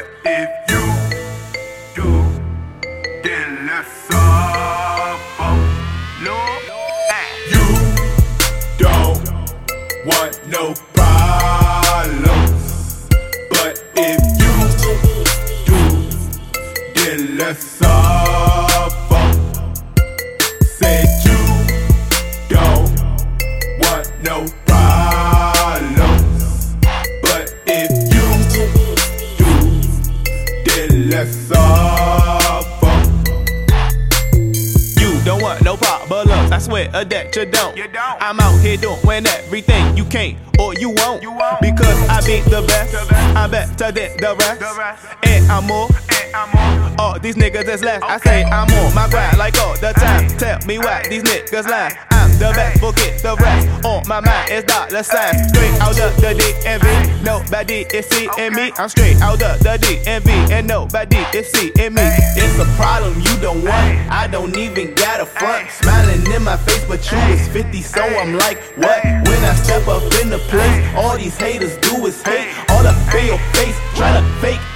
But if you do, then let's suffer. No, you don't want no problems. But if you do, then let's suffer. Suffer. You don't want no problems. I swear a that you don't. You don't. I'm out here doing everything you can't or you won't. You won't. Because I be the best. The best. I'm better than the rest. The rest. And I'm more. And I'm. All these niggas is less. I say I'm on my grind like all the time. Tell me why these niggas lie. The best, forget the rest. On my mind is not the signs. Straight out of the DMV. Nobody is seeing me. I'm straight out of the DMV. And nobody is seeing me. It's a problem you don't want. I don't even got a front. Smiling in my face, but you is 50, so I'm like, what? When I step up in the place, all these haters do is hate. All the your face, to fake.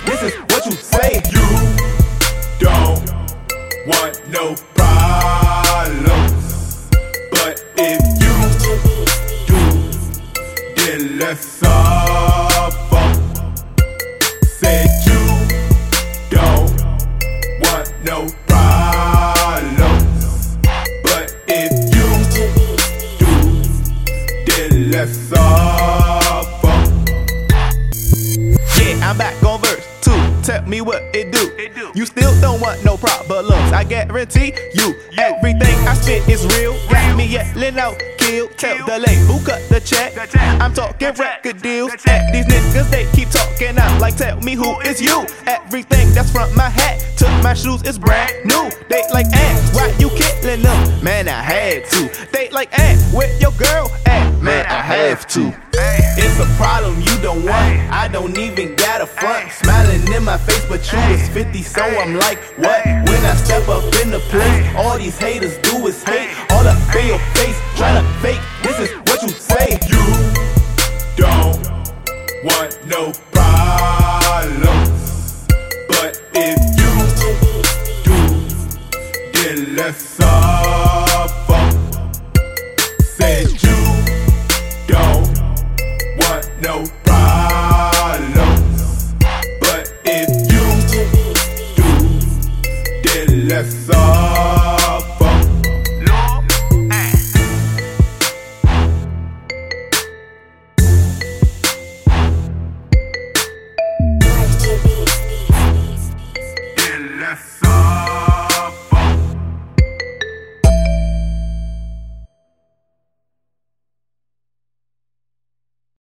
Then let's suffer. Said you don't want no problems. But if you do, then let's suffer. Yeah, I'm back on verse two. Tell me what it do. It do. You still don't want no problems. I guarantee you, everything I spit is real. Out, kill. Tell the label cut the check. I'm talking record deals. The. And these niggas they keep talking out like, tell me who is you. Everything that's from my hat to my shoes is brand new. They like, eh, why you killing them? Man, I had to. They like, eh, where your girl at? Man, I have to. It's a problem you don't want. I don't even got a front. Smiling in my face, but you is 50, so I'm like, what? When I step up in the place, all these haters do is hate. All up in problems. But if you do, then let's suffer. Said you don't want no problems. But if you do, then let's. Suffer.